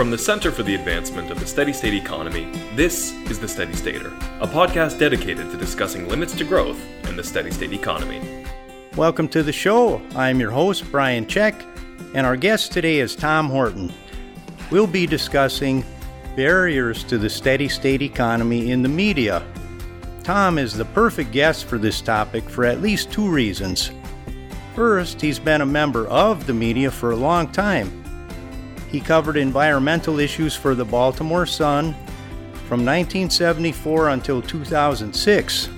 From the Center for the Advancement of the Steady State Economy, this is The Steady Stater, a podcast dedicated to discussing limits to growth in the steady state economy. Welcome to the show. I'm your host, Brian Czech, and our guest today is Tom Horton. We'll be discussing barriers to the steady state economy in the media. Tom is the perfect guest for this topic for at least two reasons. First, he's been a member of the media for a long time he covered environmental issues for the Baltimore Sun from 1974 until 2006.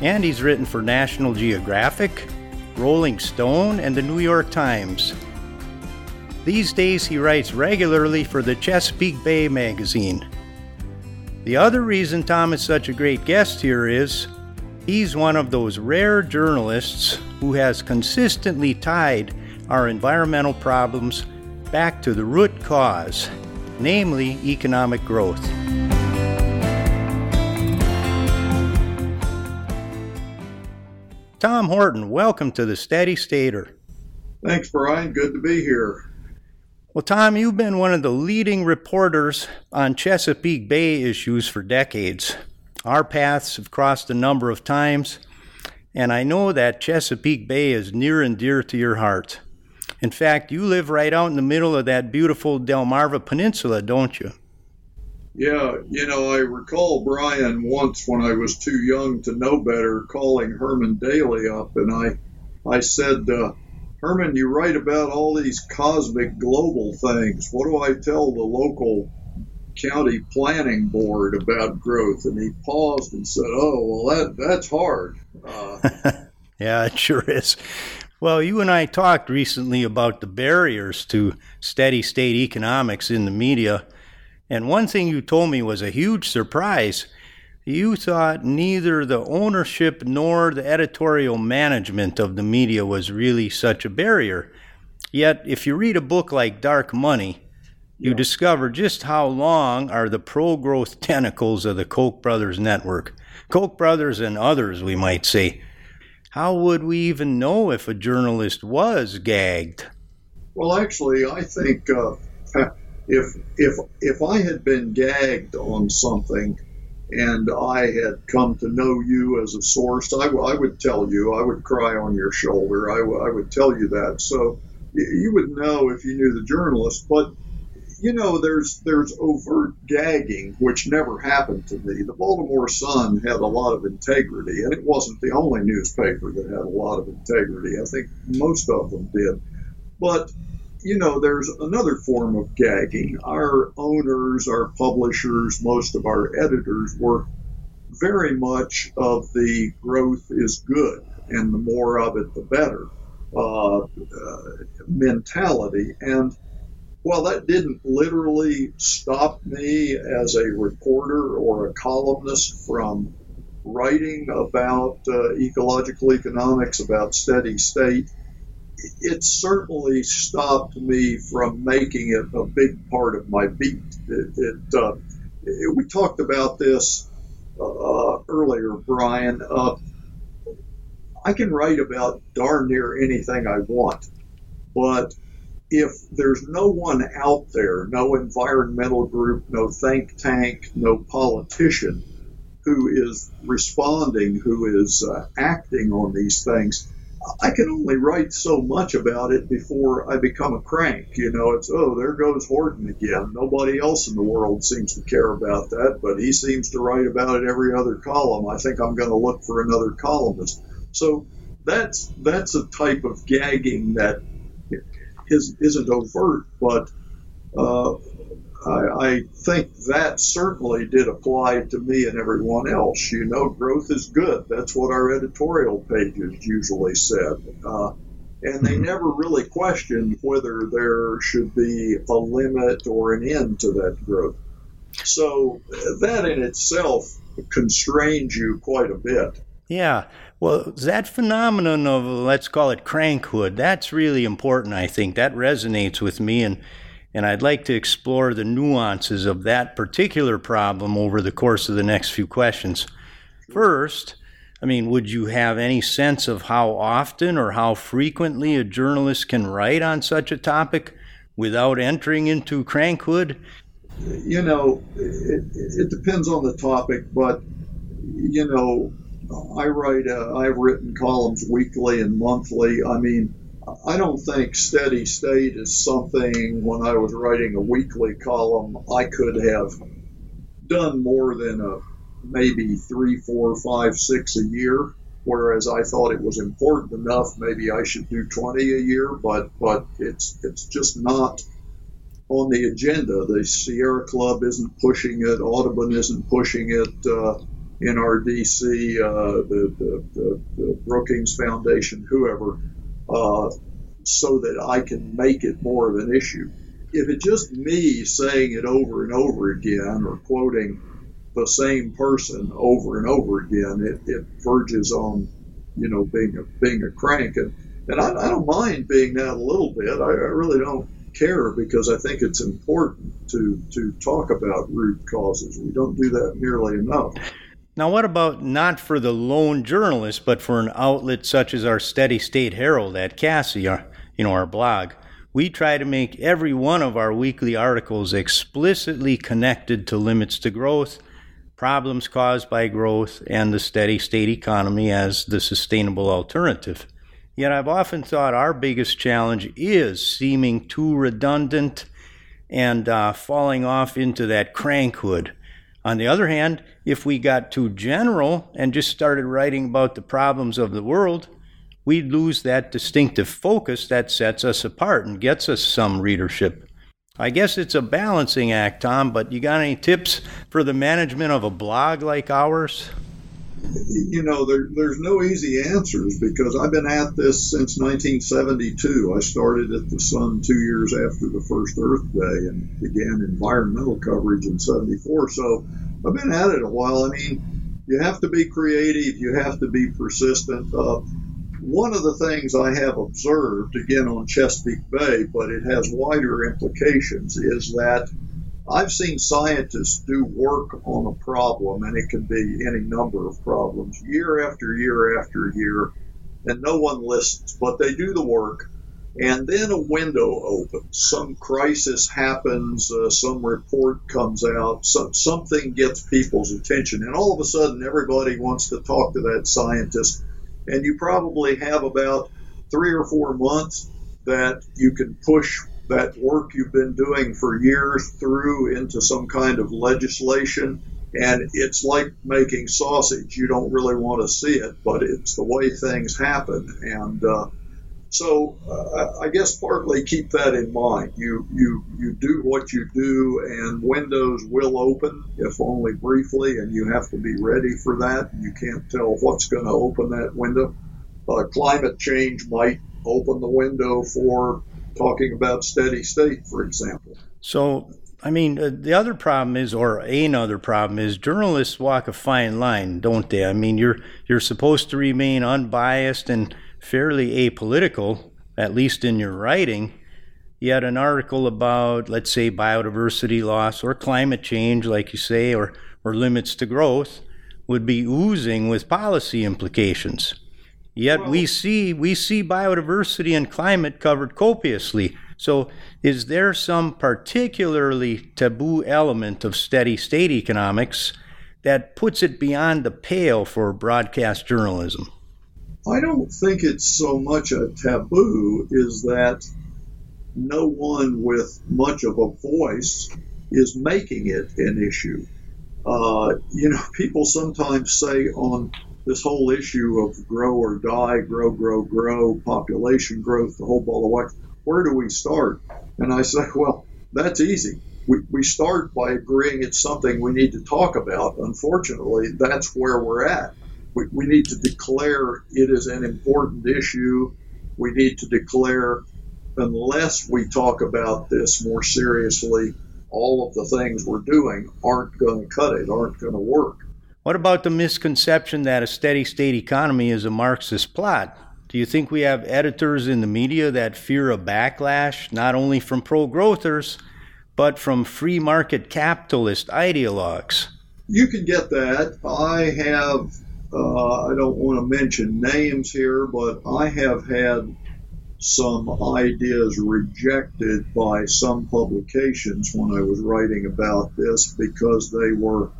And he's written for National Geographic, Rolling Stone, and the New York Times. These days, he writes regularly for the Chesapeake Bay magazine. The other reason Tom is such a great guest here is he's one of those rare journalists who has consistently tied our environmental problems back to the root cause, namely economic growth. Tom Horton, welcome to the Steady Stater. Thanks, Brian. Good to be here. Well, Tom, you've been one of the leading reporters on Chesapeake Bay issues for decades. Our paths have crossed a number of times, and I know that Chesapeake Bay is near and dear to your heart. In fact, you live right out in the middle of that beautiful Delmarva Peninsula, don't you? Yeah, you know, I recall Brian once when I was too young to know better calling Herman Daly up, and I, I said, uh, Herman, you write about all these cosmic global things. What do I tell the local county planning board about growth? And he paused and said, Oh, well, that that's hard. Uh, yeah, it sure is. Well, you and I talked recently about the barriers to steady state economics in the media, and one thing you told me was a huge surprise. You thought neither the ownership nor the editorial management of the media was really such a barrier. Yet, if you read a book like Dark Money, you yeah. discover just how long are the pro growth tentacles of the Koch brothers network. Koch brothers and others, we might say how would we even know if a journalist was gagged? Well, actually, I think uh, if if if I had been gagged on something and I had come to know you as a source, I, w- I would tell you. I would cry on your shoulder. I, w- I would tell you that. So you would know if you knew the journalist. But you know, there's there's overt gagging, which never happened to me. The Baltimore Sun had a lot of integrity, and it wasn't the only newspaper that had a lot of integrity. I think most of them did. But you know, there's another form of gagging. Our owners, our publishers, most of our editors were very much of the growth is good, and the more of it, the better uh, uh, mentality. And well, that didn't literally stop me as a reporter or a columnist from writing about uh, ecological economics, about steady state. It certainly stopped me from making it a big part of my beat. It, it, uh, it we talked about this uh, earlier, Brian. Uh, I can write about darn near anything I want, but if there's no one out there, no environmental group, no think tank, no politician who is responding, who is uh, acting on these things, I can only write so much about it before I become a crank. You know, it's, oh, there goes Horton again. Nobody else in the world seems to care about that, but he seems to write about it every other column. I think I'm going to look for another columnist. So that's that's a type of gagging that is, isn't overt, but uh, I, I, think that certainly did apply to me and everyone else. You know, growth is good. That's what our editorial pages usually said. Uh, and they mm-hmm. never really questioned whether there should be a limit or an end to that growth. So that in itself constrains you quite a bit. Yeah. Well, that phenomenon of, let's call it crankhood, that's really important, I think. That resonates with me, and, and I'd like to explore the nuances of that particular problem over the course of the next few questions. First, I mean, would you have any sense of how often or how frequently a journalist can write on such a topic without entering into crankhood? You know, it, it depends on the topic, but, you know, I write, uh, I've written columns weekly and monthly. I mean, I don't think steady state is something when I was writing a weekly column I could have done more than a maybe three, four, five, six a year. Whereas I thought it was important enough, maybe I should do 20 a year, but but it's it's just not on the agenda. The Sierra Club isn't pushing it. Audubon isn't pushing it. Uh, NRDC, uh, the, the, the, the, Brookings Foundation, whoever, uh, so that I can make it more of an issue. If it's just me saying it over and over again or quoting the same person over and over again, it, it verges on, you know, being a, being a crank. And, and I, I don't mind being that a little bit. I, I really don't care because I think it's important to, to talk about root causes. We don't do that nearly enough. Now, what about not for the lone journalist, but for an outlet such as our Steady State Herald at CASSE, our, you know, our blog? We try to make every one of our weekly articles explicitly connected to limits to growth, problems caused by growth, and the steady state economy as the sustainable alternative. Yet I've often thought our biggest challenge is seeming too redundant and uh, falling off into that crankhood on the other hand, if we got too general and just started writing about the problems of the world, we'd lose that distinctive focus that sets us apart and gets us some readership. I guess it's a balancing act, Tom, but you got any tips for the management of a blog like ours? You know, there, there's no easy answers because I've been at this since 1972. I started at the Sun two years after the first Earth Day and began environmental coverage in 74. So I've been at it a while. I mean, you have to be creative, you have to be persistent. Uh, one of the things I have observed, again on Chesapeake Bay, but it has wider implications, is that I've seen scientists do work on a problem, and it can be any number of problems, year after year after year, and no one listens, but they do the work. And then a window opens. Some crisis happens, uh, some report comes out, some, something gets people's attention, and all of a sudden everybody wants to talk to that scientist. And you probably have about three or four months that you can push that work you've been doing for years through into some kind of legislation. And it's like making sausage. You don't really want to see it, but it's the way things happen. And uh, so uh, I guess partly keep that in mind. You, you, you do what you do, and windows will open, if only briefly, and you have to be ready for that. You can't tell what's going to open that window. Uh, climate change might open the window for talking about steady state, for example. So, I mean, uh, the other problem is, or another problem is, journalists walk a fine line, don't they? I mean, you're you're supposed to remain unbiased and fairly apolitical, at least in your writing. Yet, an article about, let's say, biodiversity loss or climate change, like you say, or or limits to growth, would be oozing with policy implications. Yet well, we see we see biodiversity and climate covered copiously. So is there some particularly taboo element of steady state economics that puts it beyond the pale for broadcast journalism? I don't think it's so much a taboo is that no one with much of a voice is making it an issue. Uh, you know, people sometimes say on this whole issue of grow or die, grow, grow, grow, population growth, the whole ball of wax. Where do we start? And I say, well, that's easy. We, we start by agreeing it's something we need to talk about. Unfortunately, that's where we're at. We, we need to declare it is an important issue. We need to declare, unless we talk about this more seriously, all of the things we're doing aren't going to cut it, aren't going to work. What about the misconception that a steady state economy is a Marxist plot? Do you think we have editors in the media that fear a backlash not only from pro growthers, but from free market capitalist ideologues? You can get that. I have, uh, I don't want to mention names here, but I have had some ideas rejected by some publications when I was writing about this because they were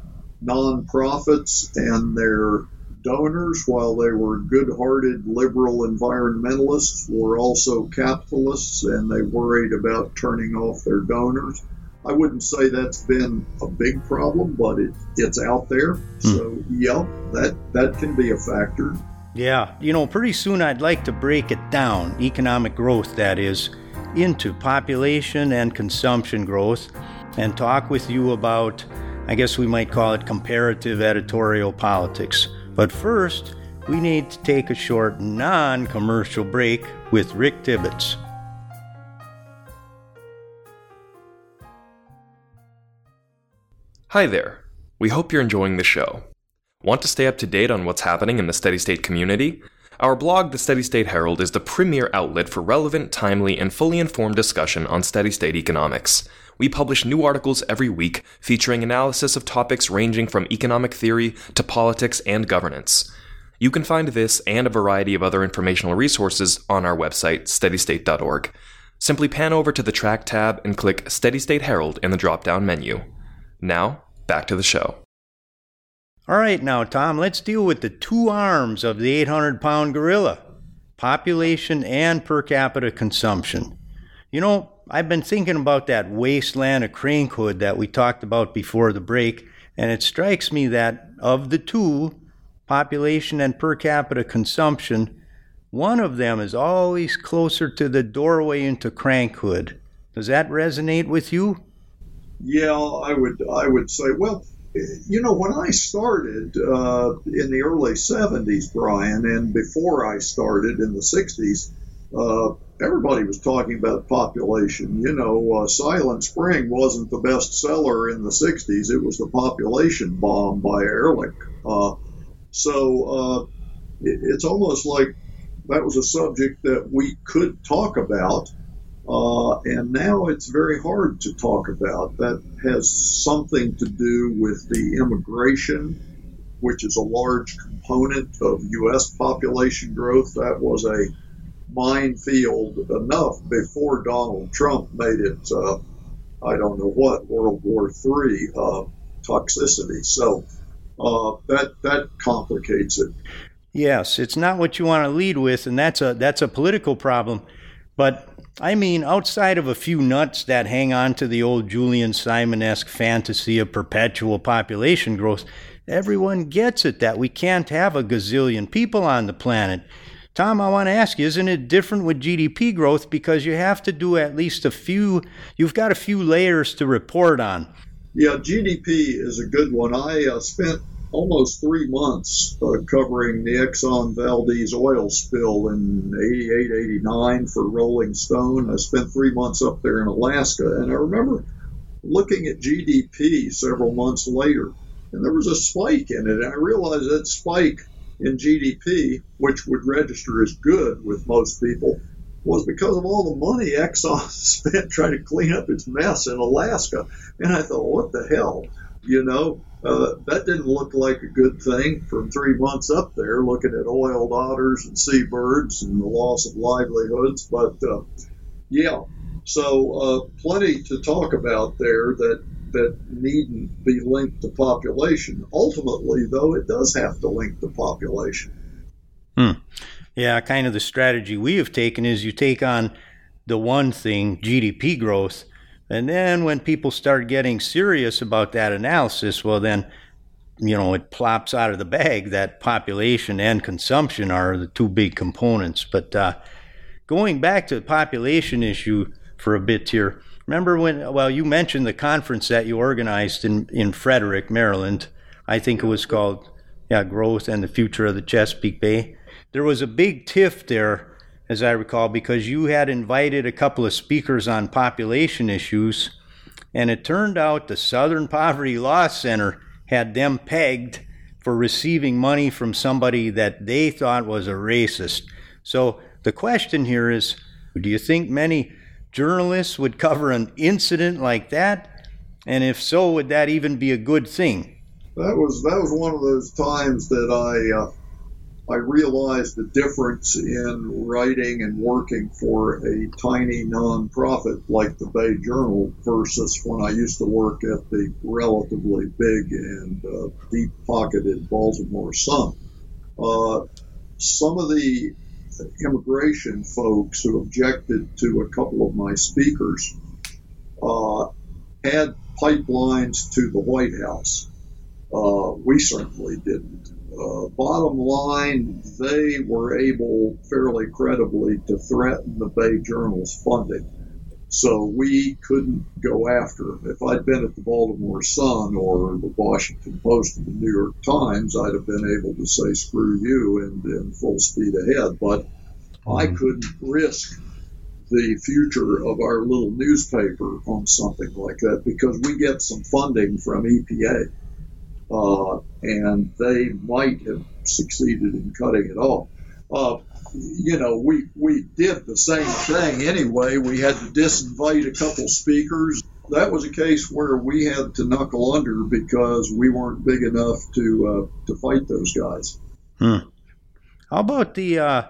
nonprofits and their donors, while they were good hearted liberal environmentalists, were also capitalists and they worried about turning off their donors. I wouldn't say that's been a big problem, but it, it's out there. Hmm. So, yeah, that, that can be a factor. Yeah, you know, pretty soon I'd like to break it down, economic growth that is, into population and consumption growth, and talk with you about, I guess we might call it comparative editorial politics. But first, we need to take a short non commercial break with Rick Tibbetts. Hi there. We hope you're enjoying the show. Want to stay up to date on what's happening in the steady state community? Our blog, The Steady State Herald, is the premier outlet for relevant, timely, and fully informed discussion on steady state economics. We publish new articles every week featuring analysis of topics ranging from economic theory to politics and governance. You can find this and a variety of other informational resources on our website, steadystate.org. Simply pan over to the track tab and click Steady State Herald in the drop down menu. Now, back to the show. All right, now, Tom, let's deal with the two arms of the 800 pound gorilla population and per capita consumption. You know, I've been thinking about that wasteland of crankhood that we talked about before the break, and it strikes me that of the two, population and per capita consumption, one of them is always closer to the doorway into crankhood. Does that resonate with you? Yeah, I would. I would say. Well, you know, when I started uh, in the early 70s, Brian, and before I started in the 60s, uh, everybody was talking about population. You know, uh, Silent Spring wasn't the best seller in the 60s, it was the population bomb by Ehrlich. Uh, so uh, it, it's almost like that was a subject that we could talk about uh, and now it's very hard to talk about. That has something to do with the immigration, which is a large component of U.S. population growth. That was a minefield enough before Donald Trump made it, uh, I don't know what, World War III uh, toxicity. So uh, that, that complicates it. Yes, it's not what you want to lead with, and that's a that's a political problem. But I mean, outside of a few nuts that hang on to the old Julian Simon esque fantasy of perpetual population growth, everyone gets it that we can't have a gazillion people on the planet. Tom, I want to ask you, isn't it different with GDP growth because you have to do at least a few, you've got a few layers to report on? Yeah, GDP is a good one. I uh, spent almost three months uh, covering the Exxon Valdez oil spill in 88, 89 for Rolling Stone. I spent three months up there in Alaska, and I remember looking at GDP several months later, and there was a spike in it. And I realized that spike in GDP, which would register as good with most people, was because of all the money Exxon spent trying to clean up its mess in Alaska. And I thought, what the hell? You know, uh, that didn't look like a good thing from three months up there, looking at oiled otters and seabirds and the loss of livelihoods. But uh, yeah, so uh, plenty to talk about there that that needn't be linked to population. Ultimately, though, it does have to link to population. Hmm. Yeah, kind of the strategy we have taken is you take on the one thing, GDP growth, and then when people start getting serious about that analysis, well, then, you know, it plops out of the bag that population and consumption are the two big components. But uh, going back to the population issue for a bit here, remember when, well, you mentioned the conference that you organized in, in Frederick, Maryland. I think it was called, yeah, Growth and the Future of the Chesapeake Bay. There was a big tiff there as I recall, because you had invited a couple of speakers on population issues, and it turned out the Southern Poverty Law Center had them pegged for receiving money from somebody that they thought was a racist. So the question here is do you think many journalists would cover an incident like that? And if so, would that even be a good thing? That was that was one of those times that I uh, I realized the difference in writing and working for a tiny nonprofit like the Bay Journal versus when I used to work at the relatively big and uh, deep pocketed Baltimore Sun. Uh, some of the immigration folks who objected to a couple of my speakers uh, had pipelines to the White House. Uh, we certainly didn't. Uh, bottom line, they were able fairly credibly to threaten the Bay Journal's funding. So we couldn't go after them. If I'd been at the Baltimore Sun or the Washington Post or the New York Times, I'd have been able to say screw you and, and full speed ahead. But mm-hmm. I couldn't risk the future of our little newspaper on something like that because we get some funding from EPA uh, and they might have succeeded in cutting it off. Uh, you know, we we did the same thing anyway. We had to disinvite a couple speakers. That was a case where we had to knuckle under because we weren't big enough to uh, to fight those guys. Hmm. How about the? Uh,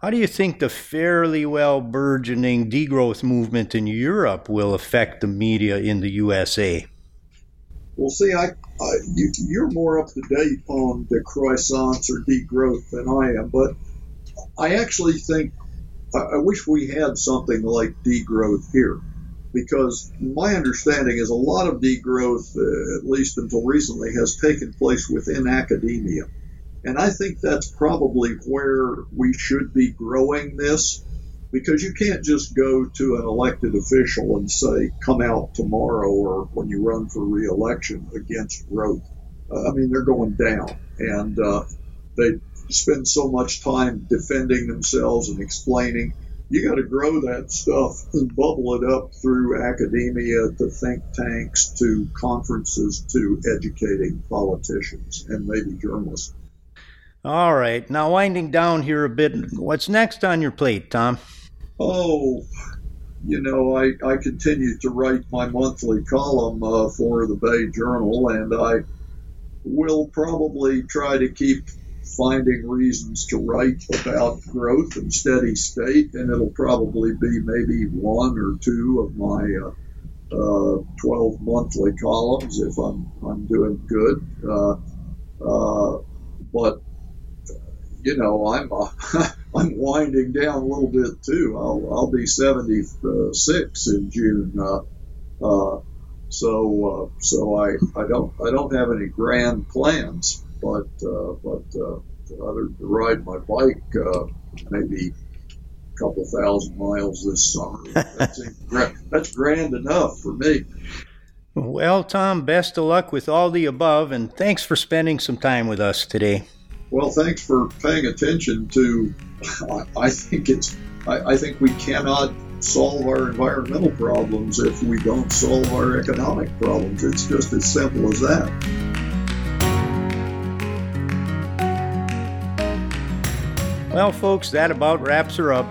how do you think the fairly well burgeoning degrowth movement in Europe will affect the media in the USA? Well, see, I, I you, are more up to date on decroissance or degrowth than I am, but I actually think I, wish we had something like degrowth here, because my understanding is a lot of degrowth, uh, at least until recently, has taken place within academia, and I think that's probably where we should be growing this because you can't just go to an elected official and say, come out tomorrow or when you run for reelection against growth. Uh, I mean, they're going down and uh, they spend so much time defending themselves and explaining. You got to grow that stuff and bubble it up through academia to think tanks to conferences to educating politicians and maybe journalists. All right. Now, winding down here a bit, what's next on your plate, Tom? oh, you know, I, I continue to write my monthly column uh, for the Bay Journal, and I will probably try to keep finding reasons to write about growth and steady state, and it'll probably be maybe one or two of my uh, uh, 12 monthly columns if I'm, I'm doing good. Uh, uh but, you know, I'm. I'm winding down a little bit too. I'll, I'll be 76 in June. So so I, I don't I don't have any grand plans, but uh, but uh, to ride my bike uh, maybe a couple thousand miles this summer. That's, that's grand enough for me. Well, Tom, best of luck with all the above, and thanks for spending some time with us today. Well, thanks for paying attention to I think it's I, I think we cannot solve our environmental problems if we don't solve our economic problems. It's just as simple as that. Well, folks, that about wraps her up.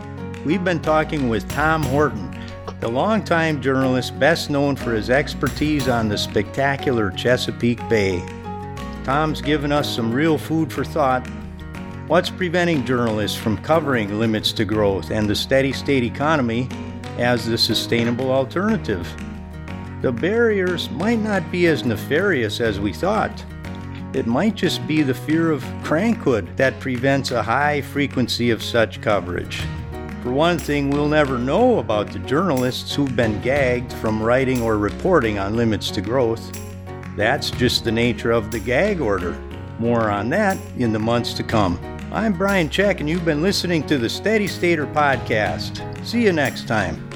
We've been talking with Tom Horton, the longtime journalist best known for his expertise on the spectacular Chesapeake Bay. Tom's given us some real food for thought What's preventing journalists from covering limits to growth and the steady state economy as the sustainable alternative? The barriers might not be as nefarious as we thought. It might just be the fear of crankhood that prevents a high frequency of such coverage. For one thing, we'll never know about the journalists who've been gagged from writing or reporting on limits to growth. That's just the nature of the gag order. More on that in the months to come. I'm Brian Czech, and you've been listening to the Steady Stater Podcast. See you next time.